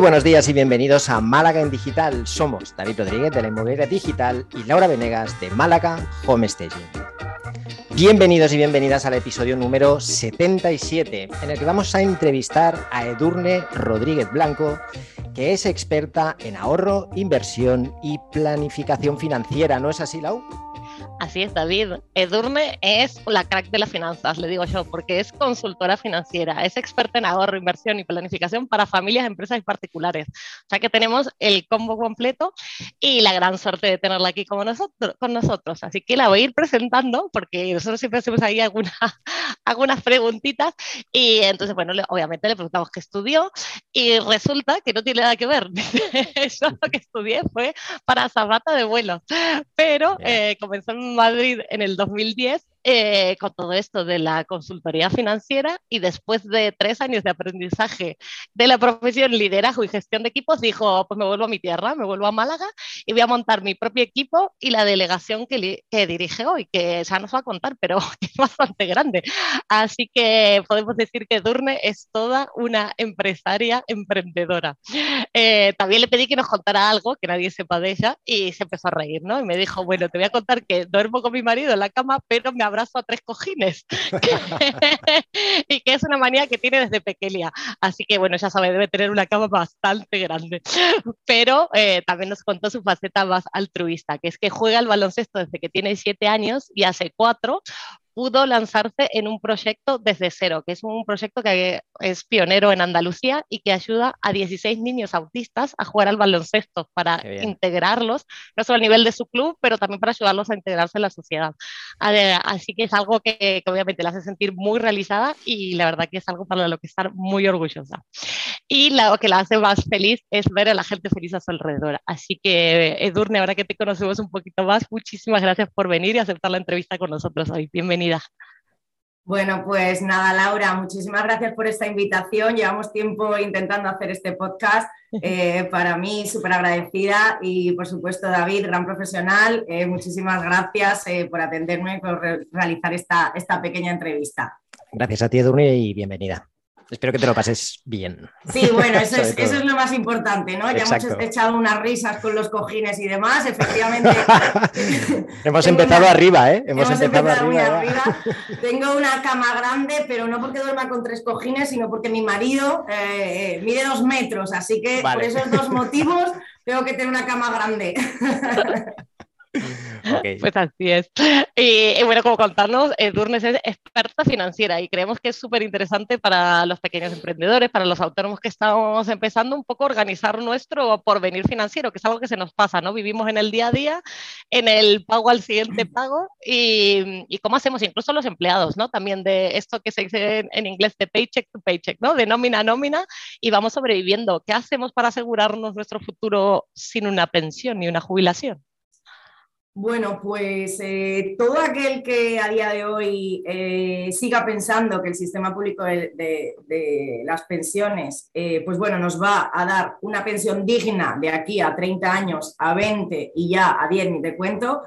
buenos días y bienvenidos a Málaga en Digital. Somos David Rodríguez de la Inmobiliaria Digital y Laura Venegas de Málaga Home Staging. Bienvenidos y bienvenidas al episodio número 77, en el que vamos a entrevistar a Edurne Rodríguez Blanco, que es experta en ahorro, inversión y planificación financiera. ¿No es así, Lau? Así es, David. Edurne es la crack de las finanzas, le digo yo, porque es consultora financiera, es experta en ahorro, inversión y planificación para familias, empresas y particulares. O sea que tenemos el combo completo y la gran suerte de tenerla aquí con nosotros. Con nosotros. Así que la voy a ir presentando porque nosotros siempre hacemos ahí alguna, algunas preguntitas y entonces, bueno, obviamente le preguntamos qué estudió y resulta que no tiene nada que ver. Yo lo que estudié fue para zapata de vuelo, pero eh, comenzó en Madrid en el 2010 eh, con todo esto de la consultoría financiera y después de tres años de aprendizaje de la profesión liderazgo y gestión de equipos, dijo, pues me vuelvo a mi tierra, me vuelvo a Málaga y voy a montar mi propio equipo y la delegación que, que dirige hoy, que ya nos va a contar, pero es bastante grande. Así que podemos decir que Durne es toda una empresaria emprendedora. Eh, también le pedí que nos contara algo que nadie sepa de ella y se empezó a reír, ¿no? Y me dijo, bueno, te voy a contar que duermo con mi marido en la cama, pero me abrazo a tres cojines. y que es una manía que tiene desde pequeña. Así que, bueno, ya sabe, debe tener una cama bastante grande. Pero eh, también nos contó su faceta más altruista, que es que juega al baloncesto desde que tiene siete años y hace cuatro pudo lanzarse en un proyecto desde cero, que es un proyecto que es pionero en Andalucía y que ayuda a 16 niños autistas a jugar al baloncesto para integrarlos, no solo a nivel de su club, pero también para ayudarlos a integrarse en la sociedad. Así que es algo que, obviamente la hace sentir muy realizada y la verdad que es algo para lo que estar muy orgullosa. Y lo que la hace más feliz es ver a la gente feliz a su alrededor. Así que, Edurne, ahora que te conocemos un poquito más, muchísimas gracias por venir y aceptar la entrevista con nosotros hoy. Bienvenida. Bueno, pues nada, Laura, muchísimas gracias por esta invitación. Llevamos tiempo intentando hacer este podcast. Eh, para mí, súper agradecida. Y por supuesto, David, gran profesional. Eh, muchísimas gracias eh, por atenderme y por realizar esta, esta pequeña entrevista. Gracias a ti, Edurne, y bienvenida. Espero que te lo pases bien. Sí, bueno, eso, es, lo más importante, ¿no? Ya hemos echado unas risas con los cojines y demás, efectivamente. hemos empezado arriba, ¿eh? Hemos, empezado, arriba, Tengo una cama grande, pero no porque duerma con tres cojines, sino porque mi marido eh, eh, mide dos metros, así que por esos dos motivos tengo que tener una cama grande. Pues así es. Y, bueno, como contarnos, Durnes es experta financiera y creemos que es súper interesante para los pequeños emprendedores, para los autónomos que estamos empezando un poco a organizar nuestro porvenir financiero, que es algo que se nos pasa, ¿no? Vivimos en el día a día, en el pago al siguiente pago y, y cómo hacemos incluso los empleados, ¿no? También de esto que se dice en, inglés de paycheck to paycheck, ¿no? De nómina a nómina y vamos sobreviviendo. ¿Qué hacemos para asegurarnos nuestro futuro sin una pensión ni una jubilación? Bueno, pues eh, todo aquel que a día de hoy eh, siga pensando que el sistema público de, las pensiones, eh, pues bueno, nos va a dar una pensión digna de aquí a 30 años, a 20 y ya a 10, ni te cuento,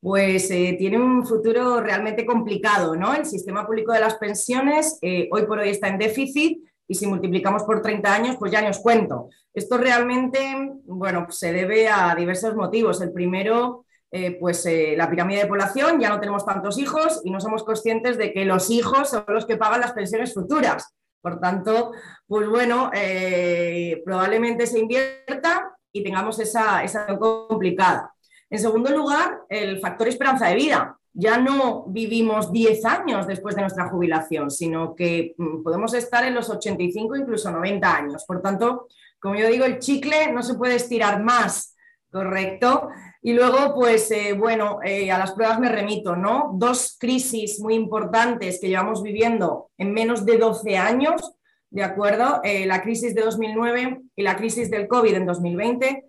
pues tiene un futuro realmente complicado, ¿no? El sistema público de las pensiones hoy por hoy está en déficit y si multiplicamos por 30 años, pues ya ni os cuento. Esto realmente, bueno, se debe a diversos motivos. El primero eh, pues eh, la pirámide de población, ya no tenemos tantos hijos y no somos conscientes de que los hijos son los que pagan las pensiones futuras. Por tanto, pues bueno, eh, probablemente se invierta y tengamos esa, esa complicada. En segundo lugar, el factor esperanza de vida. Ya no vivimos 10 años después de nuestra jubilación, sino que mm, podemos estar en los 85, incluso 90 años. Por tanto, como yo digo, el chicle no se puede estirar más, ¿correcto? Y luego, pues eh, bueno, eh, a las pruebas me remito, ¿no? Dos crisis muy importantes que llevamos viviendo en menos de 12 años, ¿de acuerdo? Eh, la crisis de 2009 y la crisis del COVID en 2020,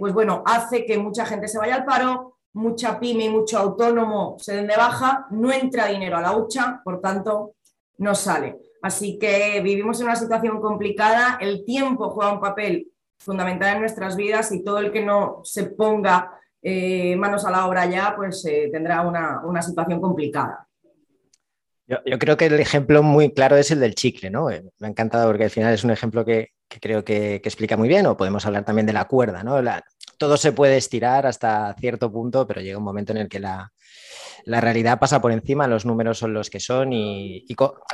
pues bueno, hace que mucha gente se vaya al paro, mucha pyme y mucho autónomo se den de baja, no entra dinero a la hucha, por tanto, no sale. Así que vivimos en una situación complicada, el tiempo juega un papel fundamental en nuestras vidas y todo el que no se ponga eh, manos a la obra ya, pues eh, tendrá una, situación complicada. Yo, creo que el ejemplo muy claro es el del chicle, ¿no? Eh, me ha encantado porque al final es un ejemplo que, que creo que, explica muy bien, o podemos hablar también de la cuerda, ¿no? todo se puede estirar hasta cierto punto, pero llega un momento en el que la, la realidad pasa por encima, los números son los que son y,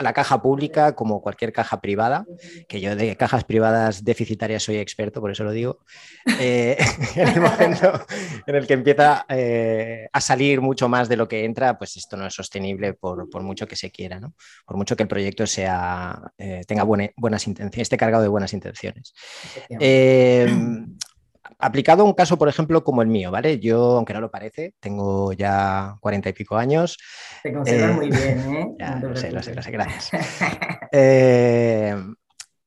la caja pública, como cualquier caja privada, que yo de cajas privadas deficitarias soy experto, por eso lo digo, eh, en el momento en el que empieza eh, a salir mucho más de lo que entra, pues esto no es sostenible por, mucho que se quiera, ¿no? por mucho que el proyecto sea, eh, tenga buenas intenciones, esté cargado de buenas intenciones aplicado a un caso, por ejemplo, como el mío, ¿vale? Yo, aunque no lo parece, tengo ya cuarenta y pico años. Te conservas muy bien, ¿eh? Ya, lo sé, lo sé, lo sé, gracias. Eh,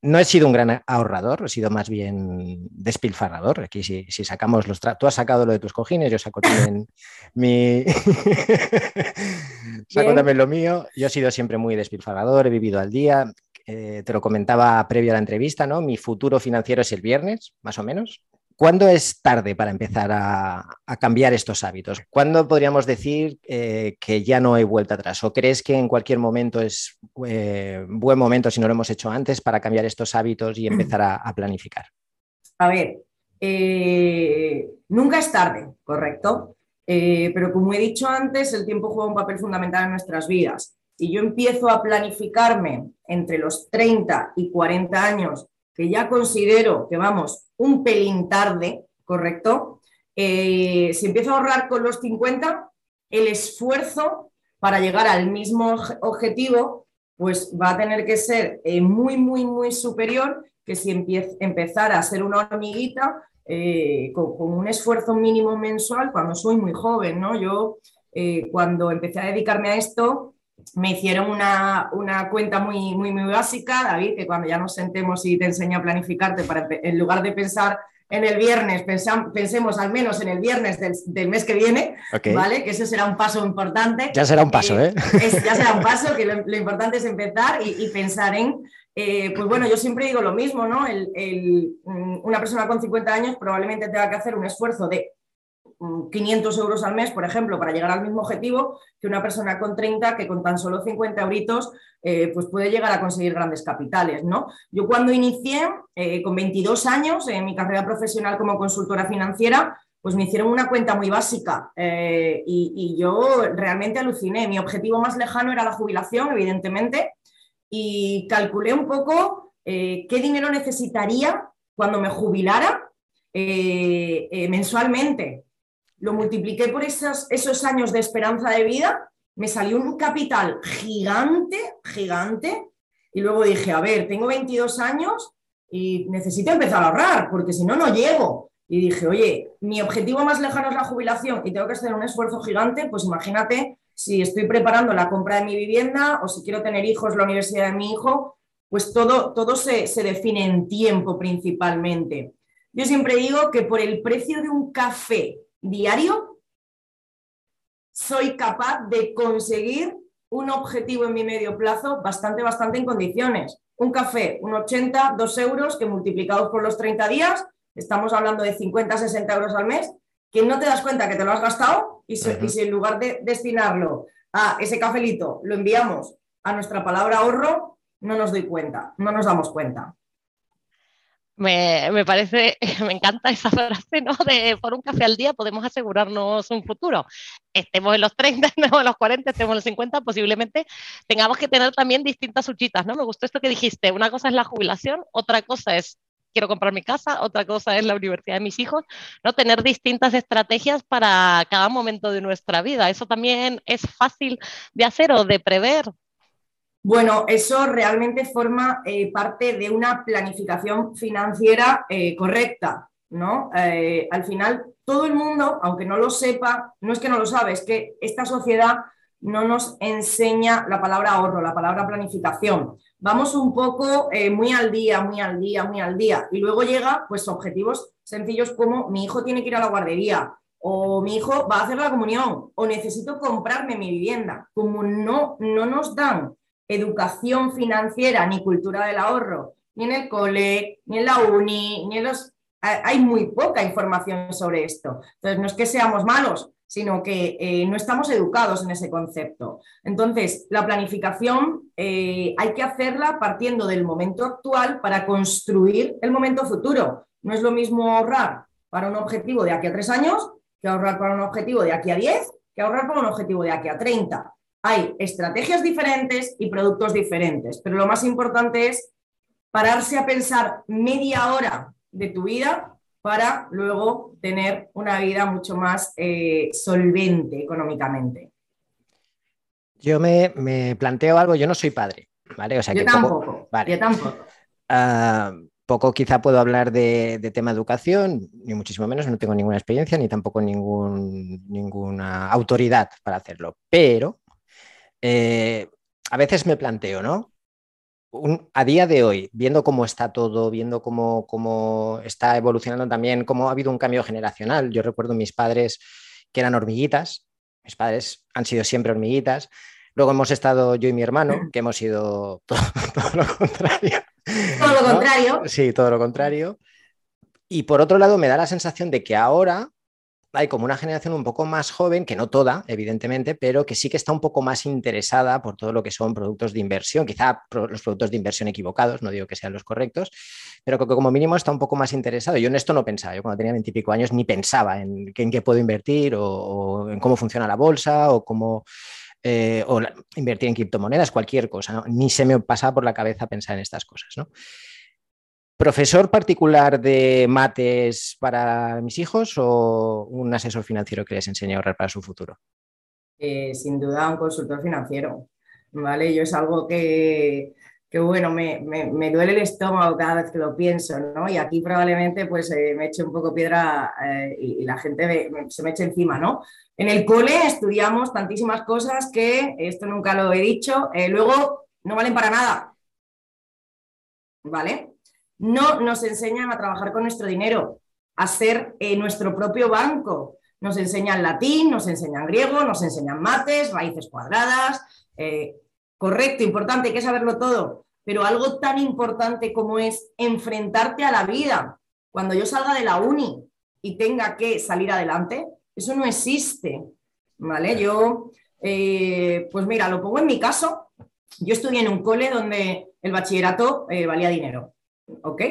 no he sido un gran ahorrador, he sido más bien despilfarrador. Aquí si, sacamos los... Tú has sacado lo de tus cojines, yo saco también mi... saco también lo mío. Yo he sido siempre muy despilfarrador, he vivido al día. Eh, te lo comentaba previo a la entrevista, ¿no? Mi futuro financiero es el viernes, más o menos. ¿Cuándo es tarde para empezar a, cambiar estos hábitos? ¿Cuándo podríamos decir eh, que ya no hay vuelta atrás? ¿O crees que en cualquier momento es eh, buen momento, si no lo hemos hecho antes, para cambiar estos hábitos y empezar a, planificar? A ver, eh, nunca es tarde, correcto. pero como he dicho antes, el tiempo juega un papel fundamental en nuestras vidas. Si yo empiezo a planificarme entre los 30 y 40 años que ya considero que vamos un pelín tarde, ¿correcto? Eh, si empiezo a ahorrar con los 50, el esfuerzo para llegar al mismo objetivo, pues va a tener que ser eh, muy, muy, muy superior que si empezara a ser una hormiguita eh, con, un esfuerzo mínimo mensual cuando soy muy joven, ¿no? Yo cuando empecé a dedicarme a esto, me hicieron una, cuenta muy, muy, muy básica, David, que cuando ya nos sentemos y te enseño a planificarte, para, en lugar de pensar en el viernes, pensemos al menos en el viernes del, mes que viene, ¿vale? Que ese será un paso importante. Ya será un paso, ¿eh? ya será un paso, que lo, importante es empezar y, pensar en, eh, pues bueno, yo siempre digo lo mismo, ¿no? Mm, una persona con 50 años probablemente tenga que hacer un esfuerzo de 500 euros al mes, por ejemplo, para llegar al mismo objetivo que una persona con 30 que con tan solo 50 euritos eh, pues puede llegar a conseguir grandes capitales. ¿no? Yo cuando inicié, eh, con 22 años, en mi carrera profesional como consultora financiera, pues me hicieron una cuenta muy básica eh, y, yo realmente aluciné. Mi objetivo más lejano era la jubilación, evidentemente, y calculé un poco qué dinero necesitaría cuando me jubilara mensualmente lo multipliqué por esos, esos años de esperanza de vida, me salió un capital gigante, gigante, y luego dije, a ver, tengo 22 años y necesito empezar a ahorrar, porque si no, no llego. Y dije, oye, mi objetivo más lejano es la jubilación y tengo que hacer un esfuerzo gigante, pues imagínate si estoy preparando la compra de mi vivienda o si quiero tener hijos, la universidad de mi hijo, pues todo, todo se, se define en tiempo principalmente. Yo siempre digo que por el precio de un café diario, soy capaz de conseguir un objetivo en mi medio plazo bastante, bastante en condiciones. Un café, un 80, 2 euros que multiplicados por los 30 días, estamos hablando de 50, 60 euros al mes, que no te das cuenta que te lo has gastado y, si en lugar de destinarlo a ese cafelito lo enviamos a nuestra palabra ahorro, no nos doy cuenta, no nos damos cuenta. Me, parece, me encanta esa frase, ¿no? De por un café al día podemos asegurarnos un futuro. Estemos en los 30, estemos en los 40, estemos en los 50, posiblemente tengamos que tener también distintas huchitas, ¿no? Me gustó esto que dijiste. Una cosa es la jubilación, otra cosa es quiero comprar mi casa, otra cosa es la universidad de mis hijos, ¿no? Tener distintas estrategias para cada momento de nuestra vida. Eso también es fácil de hacer o de prever. Bueno, eso realmente forma eh, parte de una planificación financiera eh, correcta, ¿no? Eh, al final, todo el mundo, aunque no lo sepa, no es que no lo sabe, es que esta sociedad no nos enseña la palabra ahorro, la palabra planificación. Vamos un poco muy al día, muy al día, muy al día. Y luego llega, pues, objetivos sencillos como mi hijo tiene que ir a la guardería, o mi hijo va a hacer la comunión, o necesito comprarme mi vivienda. Como no, no nos dan educación financiera ni cultura del ahorro, ni en el cole, ni en la uni, ni en los... Hay muy poca información sobre esto. Entonces, no es que seamos malos, sino que eh, no estamos educados en ese concepto. Entonces, la planificación eh, hay que hacerla partiendo del momento actual para construir el momento futuro. No es lo mismo ahorrar para un objetivo de aquí a tres años que ahorrar para un objetivo de aquí a diez, que ahorrar para un objetivo de aquí a treinta. Hay estrategias diferentes y productos diferentes, pero lo más importante es pararse a pensar media hora de tu vida para luego tener una vida mucho más eh, solvente económicamente. Yo me, planteo algo, yo no soy padre, ¿vale? O sea, yo, tampoco, yo tampoco. Ah, poco quizá puedo hablar de, tema educación, ni muchísimo menos, no tengo ninguna experiencia ni tampoco ningún, ninguna autoridad para hacerlo, pero eh, a veces me planteo, ¿no? a día de hoy, viendo cómo está todo, viendo cómo, está evolucionando también, cómo ha habido un cambio generacional. Yo recuerdo mis padres que eran hormiguitas, mis padres han sido siempre hormiguitas. Luego hemos estado yo y mi hermano, que hemos sido todo, lo contrario. Todo lo contrario. Sí, todo lo contrario. Y por otro lado, me da la sensación de que ahora hay como una generación un poco más joven, que no toda, evidentemente, pero que sí que está un poco más interesada por todo lo que son productos de inversión, quizá los productos de inversión equivocados, no digo que sean los correctos, pero que como mínimo está un poco más interesado. Yo en esto no pensaba, yo cuando tenía veintipico años ni pensaba en, qué puedo invertir o, en cómo funciona la bolsa o cómo... Eh, invertir en criptomonedas, cualquier cosa, ni se me pasaba por la cabeza pensar en estas cosas. ¿no? ¿Profesor particular de mates para mis hijos o un asesor financiero que les enseñe a ahorrar para su futuro? Eh, sin duda un consultor financiero, ¿vale? Yo es algo que, bueno, me, duele el estómago cada vez que lo pienso, ¿no? Y aquí probablemente pues eh, me eche un poco piedra eh, y, la gente se me eche encima, ¿no? En el cole estudiamos tantísimas cosas que, esto nunca lo he dicho, luego no valen para nada, ¿vale? No nos enseñan a trabajar con nuestro dinero, a ser eh, nuestro propio banco. Nos enseñan latín, nos enseñan griego, nos enseñan mates, raíces cuadradas. Eh, correcto, importante, hay que saberlo todo. Pero algo tan importante como es enfrentarte a la vida. Cuando yo salga de la uni y tenga que salir adelante, eso no existe. ¿Vale? Yo, eh, pues mira, lo pongo en mi caso. Yo estudié en un cole donde el bachillerato valía dinero. ¿Ok?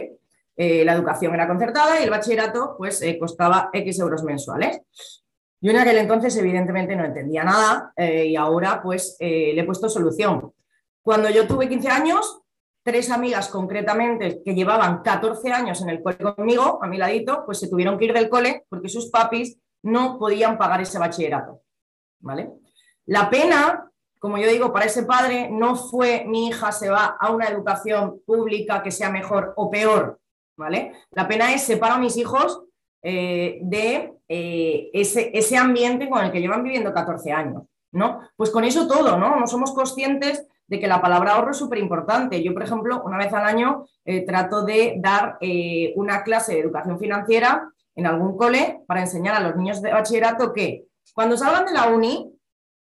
Eh, la educación era concertada y el bachillerato pues eh, costaba X euros mensuales. Yo en aquel entonces evidentemente no entendía nada eh, y ahora pues le he puesto solución. Cuando yo tuve 15 años, tres amigas concretamente que llevaban 14 años en el cole conmigo, a mi ladito, pues se tuvieron que ir del cole porque sus papis no podían pagar ese bachillerato. ¿Vale? La pena como yo digo, para ese padre no fue mi hija se va a una educación pública que sea mejor o peor, ¿vale? La pena es separar a mis hijos eh, de eh, ese, ese, ambiente con el que llevan viviendo 14 años, ¿no? Pues con eso todo, ¿no? No somos conscientes de que la palabra ahorro es súper importante. Yo, por ejemplo, una vez al año eh, trato de dar una clase de educación financiera en algún cole para enseñar a los niños de bachillerato que cuando salgan de la uni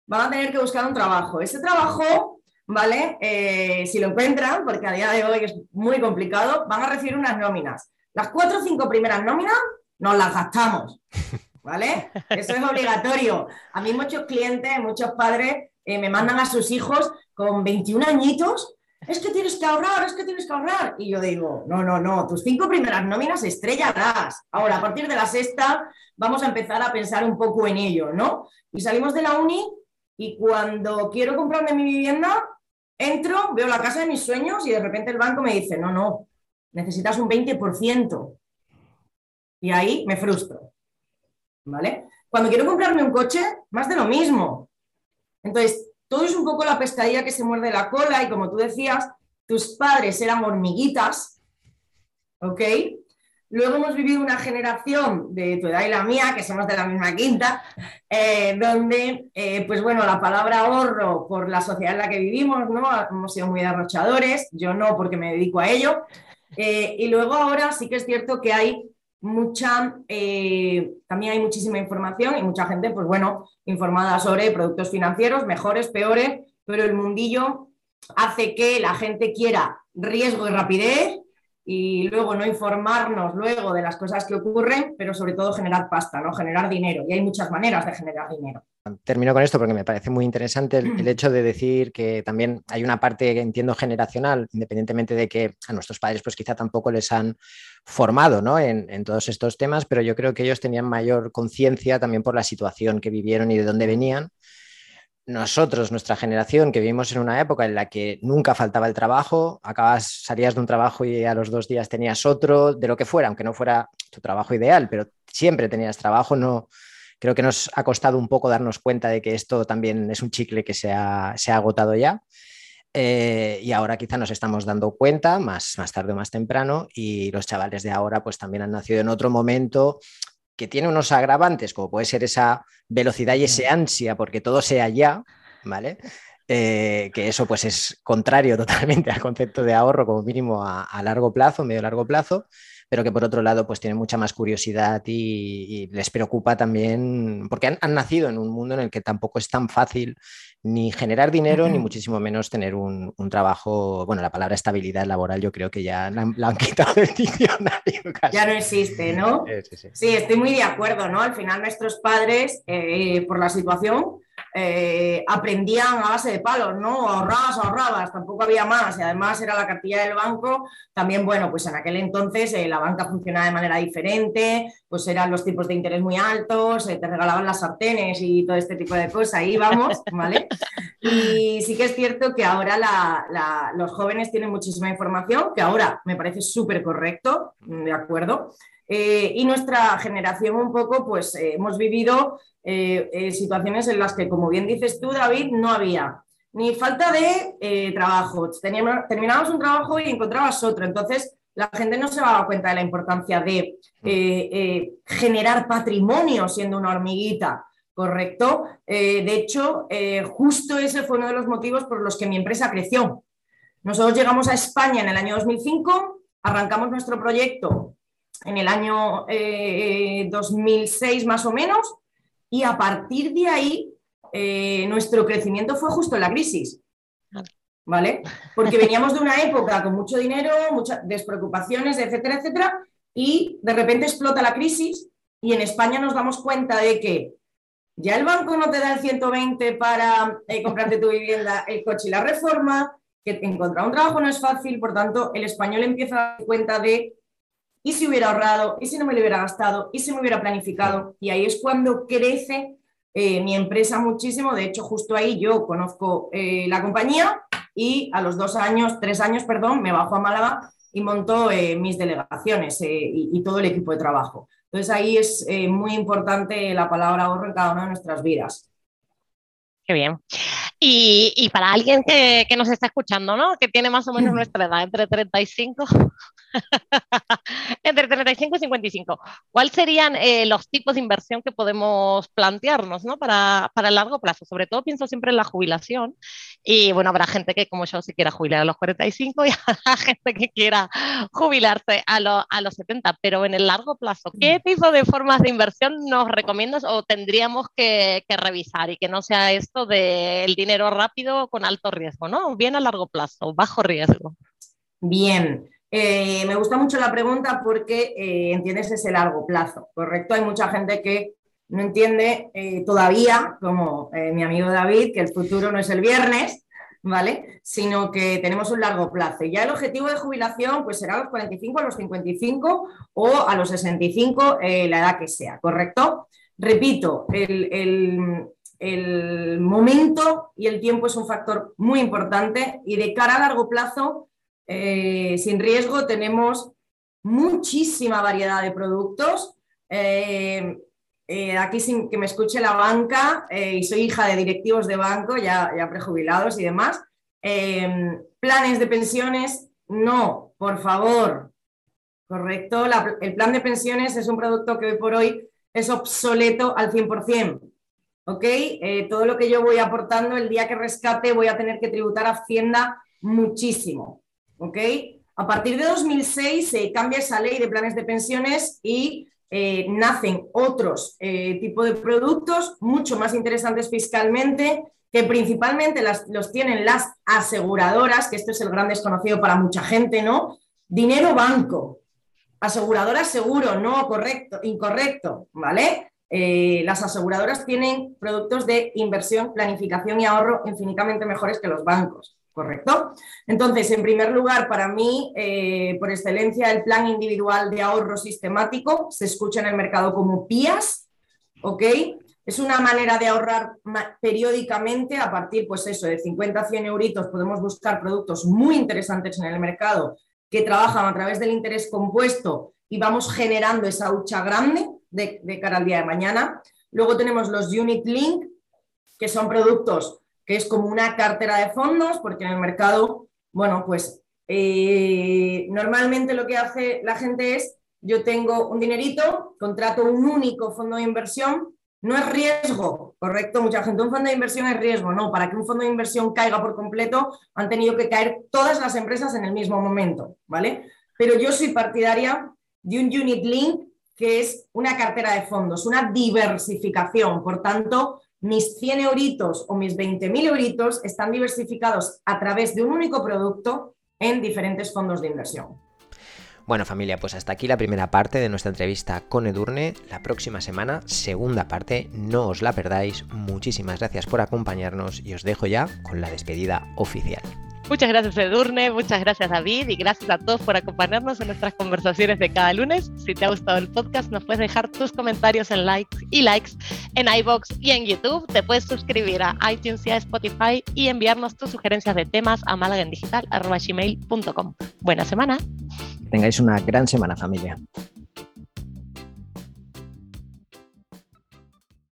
van a tener que buscar un trabajo. Ese trabajo, ¿vale? Eh, si lo encuentran, porque a día de hoy es muy complicado, van a recibir unas nóminas. Las cuatro o cinco primeras nóminas nos las gastamos, ¿vale? Eso es obligatorio. A mí muchos clientes, muchos padres eh, me mandan a sus hijos con 21 añitos es que tienes que ahorrar, es que tienes que ahorrar. Y yo digo, no, no, no, tus cinco primeras nóminas estrellarás. Ahora, a partir de la sexta, vamos a empezar a pensar un poco en ello, ¿no? Y salimos de la uni y cuando quiero comprarme mi vivienda, entro, veo la casa de mis sueños y de repente el banco me dice, no, no, necesitas un 20%. Y ahí me frustro. ¿Vale? Cuando quiero comprarme un coche, más de lo mismo. Entonces, todo es un poco la pescadilla que se muerde la cola y como tú decías, tus padres eran hormiguitas, ¿ok? Luego hemos vivido una generación de tu edad y la mía, que somos de la misma quinta, eh, donde, eh, pues bueno, la palabra ahorro por la sociedad en la que vivimos, ¿no? Hemos sido muy derrochadores, yo no porque me dedico a ello. Eh, y luego ahora sí que es cierto que hay mucha, también hay muchísima información y mucha gente, pues bueno, informada sobre productos financieros, mejores, peores, pero el mundillo hace que la gente quiera riesgo y rapidez y luego no informarnos luego de las cosas que ocurren, pero sobre todo generar pasta, ¿no? Generar dinero. Y hay muchas maneras de generar dinero. Termino con esto porque me parece muy interesante el, hecho de decir que también hay una parte que entiendo generacional, independientemente de que a nuestros padres pues quizá tampoco les han formado ¿no? en, en, todos estos temas, pero yo creo que ellos tenían mayor conciencia también por la situación que vivieron y de dónde venían nosotros, nuestra generación, que vivimos en una época en la que nunca faltaba el trabajo, acabas, salías de un trabajo y a los dos días tenías otro, de lo que fuera, aunque no fuera tu trabajo ideal, pero siempre tenías trabajo, no, creo que nos ha costado un poco darnos cuenta de que esto también es un chicle que se ha, agotado ya. Eh, y ahora quizá nos estamos dando cuenta, más, más tarde o más temprano, y los chavales de ahora pues también han nacido en otro momento que tiene unos agravantes, como puede ser esa velocidad y ese ansia porque todo sea ya, ¿vale? Eh, que eso pues es contrario totalmente al concepto de ahorro como mínimo a, largo plazo, medio largo plazo, pero que por otro lado pues tienen mucha más curiosidad y, les preocupa también, porque han, nacido en un mundo en el que tampoco es tan fácil ni generar dinero, ni muchísimo menos tener un, trabajo, bueno, la palabra estabilidad laboral yo creo que ya la, han quitado del diccionario. Ya no existe, ¿no? Sí, estoy muy de acuerdo, ¿no? Al final nuestros padres, eh, por la situación, eh, aprendían a base de palos, ¿no? Ahorrabas, ahorrabas, tampoco había más y además era la cartilla del banco. También, bueno, pues en aquel entonces eh, la banca funcionaba de manera diferente, pues eran los tipos de interés muy altos, te regalaban las sartenes y todo este tipo de cosas, ahí vamos, ¿vale? Y sí que es cierto que ahora los jóvenes tienen muchísima información, que ahora me parece súper correcto, de acuerdo. Eh, y nuestra generación un poco, pues hemos vivido eh, situaciones en las que, como bien dices tú, David, no había ni falta de eh, trabajo. Teníamos, terminabas un trabajo y encontrabas otro. Entonces, la gente no se daba cuenta de la importancia de eh, generar patrimonio siendo una hormiguita. ¿Correcto? de hecho, justo ese fue uno de los motivos por los que mi empresa creció. Nosotros llegamos a España en el año 2005, arrancamos nuestro proyecto en el año 2006 más o menos y a partir de ahí, eh, nuestro crecimiento fue justo en la crisis. ¿Vale? Porque veníamos de una época con mucho dinero, muchas despreocupaciones, etcétera, etcétera, y de repente explota la crisis y en España nos damos cuenta de que ya el banco no te da el 120 para eh, comprarte tu vivienda, el coche y la reforma, que encontrar un trabajo no es fácil, por tanto, el español empieza a dar cuenta de ¿Y si hubiera ahorrado? ¿Y si no me lo hubiera gastado? ¿Y si me hubiera planificado? Y ahí es cuando crece eh, mi empresa muchísimo. De hecho, justo ahí yo conozco eh, la compañía y a los dos años, tres años, perdón, me bajo a Málaga y monto eh, mis delegaciones y, y, todo el equipo de trabajo. Entonces ahí es muy importante la palabra ahorro en cada una de nuestras vidas. Qué bien. Y, para alguien que, nos está escuchando, ¿no? Que tiene más o menos nuestra edad, entre 35, entre 35 y 55, ¿cuáles serían eh, los tipos de inversión que podemos plantearnos, ¿no? Para, para, el largo plazo. Sobre todo pienso siempre en la jubilación. Y bueno, habrá gente que como yo se quiera jubilar a los 45 y habrá gente que quiera jubilarse a, a los 70. Pero en el largo plazo, ¿qué tipo de formas de inversión nos recomiendas o tendríamos que, que revisar y que no sea esto del dinero rápido con alto riesgo, ¿no? Bien a largo plazo, bajo riesgo. Bien, eh, me gusta mucho la pregunta porque eh, entiendes ese largo plazo, ¿correcto? Hay mucha gente que no entiende eh, todavía, como mi amigo David, que el futuro no es el viernes, ¿vale? Sino que tenemos un largo plazo. Y ya el objetivo de jubilación pues será a los 45, a los 55 o a los 65, la edad que sea, ¿correcto? Repito, el, el momento y el tiempo es un factor muy importante y de cara a largo plazo, eh, sin riesgo, tenemos muchísima variedad de productos. Eh, eh, aquí sin que me escuche la banca, y soy hija de directivos de banco, ya, ya prejubilados y demás. planes de pensiones, no, por favor. Correcto, el plan de pensiones es un producto que hoy por hoy es obsoleto al 100%. ¿Ok? Eh, todo lo que yo voy aportando, el día que rescate voy a tener que tributar a Hacienda muchísimo, ¿ok? A partir de 2006 se cambia esa ley de planes de pensiones y eh, nacen otros eh, tipos de productos mucho más interesantes fiscalmente, que principalmente los tienen las aseguradoras, que esto es el gran desconocido para mucha gente, ¿no? dinero banco, aseguradora seguro, no correcto, incorrecto, ¿vale? Eh, las aseguradoras tienen productos de inversión, planificación y ahorro infinitamente mejores que los bancos. ¿correcto? Entonces, en primer lugar, para mí, eh, por excelencia, el plan individual de ahorro sistemático se escucha en el mercado como PIAS, ¿ok? Es una manera de ahorrar periódicamente a partir, pues eso, de 50 a 100 euritos podemos buscar productos muy interesantes en el mercado que trabajan a través del interés compuesto y vamos generando esa hucha grande de, cara al día de mañana. Luego tenemos los Unit Link, que son productos que es como una cartera de fondos, porque en el mercado, bueno, pues eh, normalmente lo que hace la gente es, yo tengo un dinerito, contrato un único fondo de inversión, no es riesgo, correcto, mucha gente, un fondo de inversión es riesgo, no, para que un fondo de inversión caiga por completo han tenido que caer todas las empresas en el mismo momento, ¿vale? Pero yo soy partidaria de un unit link que es una cartera de fondos, una diversificación, por tanto, mis 100 euritos o mis 20.000 euritos están diversificados a través de un único producto en diferentes fondos de inversión. Bueno familia, pues hasta aquí la primera parte de nuestra entrevista con Edurne. La próxima semana, segunda parte, no os la perdáis. Muchísimas gracias por acompañarnos y os dejo ya con la despedida oficial. Muchas gracias Edurne, muchas gracias David y gracias a todos por acompañarnos en nuestras conversaciones de cada lunes. Si te ha gustado el podcast, nos puedes dejar tus comentarios en likes y likes en iBox y en YouTube. Te puedes suscribir a iTunes y a Spotify y enviarnos tus sugerencias de temas a malagendigital.com. Buena semana. Tengáis una gran semana familia.